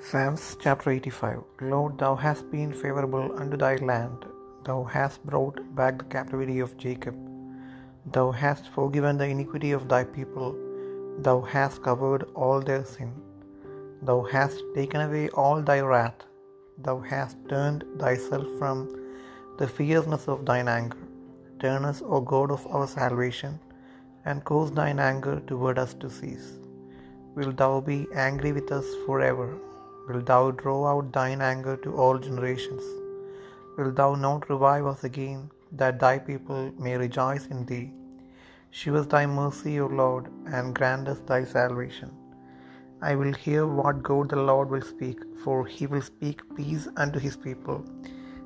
Psalms chapter 85 Lord, thou hast been favorable unto thy land. Thou hast brought back the captivity of Jacob. Thou hast forgiven the iniquity of thy people. Thou hast covered all their sin. Thou hast taken away all thy wrath. Thou hast turned thyself from the fierceness of thine anger. Turn us, O God of our salvation, and cause thine anger toward us to cease. Wilt thou be angry with us forever? Wilt thou draw out thine anger to all generations? Wilt thou not revive us again, that thy people may rejoice in thee? Shew us thy mercy, O Lord, and grant us thy salvation. I will hear what God the Lord will speak, for he will speak peace unto his people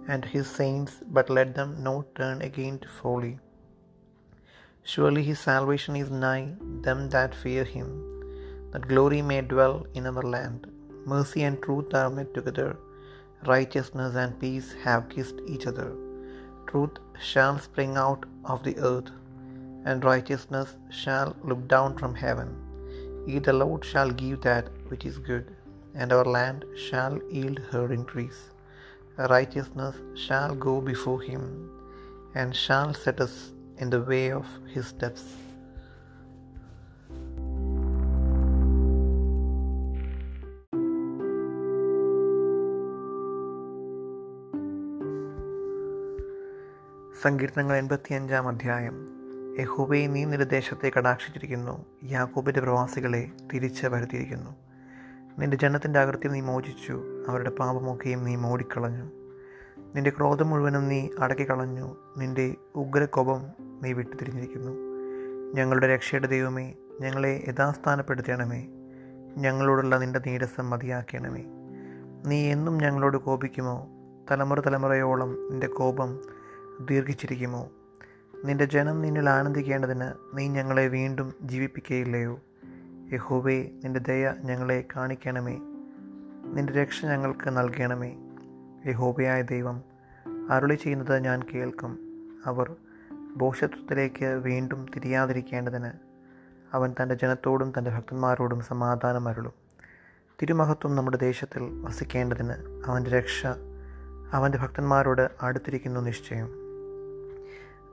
and to his saints, but let them not turn again to folly. Surely his salvation is nigh them that fear him, that glory may dwell in our land. Mercy and truth are met together, righteousness and peace have kissed each other. Truth shall spring out of the earth, and righteousness shall look down from heaven. Ye the Lord shall give that which is good, and our land shall yield her increase. Righteousness shall go before him, and shall set us in the way of his steps. സങ്കീർത്തനങ്ങൾ എൺപത്തിയഞ്ചാം അധ്യായം. യഹൂബെ നീ നിന്റെ ദേശത്തെ കടാക്ഷിച്ചിരിക്കുന്നു. യാക്കൂബിന്റെ പ്രവാസികളെ തിരിച്ച് വരുത്തിയിരിക്കുന്നു. നിന്റെ ജനത്തിന്റെ അകൃത്യം നീ മോചിച്ചു. അവരുടെ പാപമൊക്കെയും നീ മൂടിക്കളഞ്ഞു. നിന്റെ ക്രോധം മുഴുവനും നീ അടക്കിക്കളഞ്ഞു. നിന്റെ ഉഗ്രകോപം നീ വിട്ടുതിരിഞ്ഞിരിക്കുന്നു. ഞങ്ങളുടെ രക്ഷയുടെ ദൈവമേ ഞങ്ങളെ യഥാസ്ഥാനപ്പെടുത്തണമേ. ഞങ്ങളോടുള്ള നിന്റെ നീരസം മതിയാക്കണമേ. നീ എന്നും ഞങ്ങളോട് കോപിക്കുമോ? തലമുറ തലമുറയോളം നിന്റെ കോപം ദീർഘിച്ചിരിക്കുമോ? നിന്റെ ജനം നിന്നിൽ ആനന്ദിക്കേണ്ടതിന് നീ ഞങ്ങളെ വീണ്ടും ജീവിപ്പിക്കുകയില്ലയോ യഹോവേ നിന്റെ ദയ ഞങ്ങളെ കാണിക്കണമേ. നിന്റെ രക്ഷ ഞങ്ങൾക്ക് നൽകണമേ. യഹോബയായ ദൈവം അരുളി ചെയ്യുന്നത് ഞാൻ കേൾക്കും. അവർ ഭോഷത്വത്തിലേക്ക് വീണ്ടും തിരിയാതിരിക്കേണ്ടതിന് അവൻ തന്റെ ജനത്തോടും തന്റെ ഭക്തന്മാരോടും സമാധാനം അരുളും. തിരുമഹത്വം നമ്മുടെ ദേശത്തിൽ വസിക്കേണ്ടതിന് അവന്റെ രക്ഷ അവന്റെ ഭക്തന്മാരോട് അടുത്തിരിക്കുന്നു നിശ്ചയം.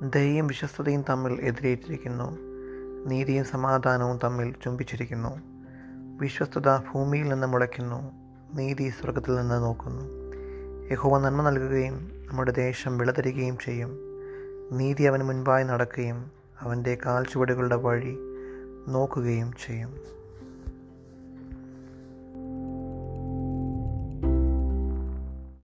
ദയയും വിശ്വസ്തതയും തമ്മിൽ എതിരേറ്റിരിക്കുന്നു. നീതിയും സമാധാനവും തമ്മിൽ ചുംബിച്ചിരിക്കുന്നു. വിശ്വസ്തത ഭൂമിയിൽ നിന്ന് മുളയ്ക്കുന്നു. നീതി സ്വർഗത്തിൽ നിന്ന് നോക്കുന്നു. യഹോവ നന്മ നൽകുകയും നമ്മുടെ ദേശം വിളതരികയും ചെയ്യും. നീതി അവന് മുൻപായി നടക്കുകയും അവന്റെ കാൽച്ചുവടുകളുടെ വഴി നോക്കുകയും ചെയ്യും.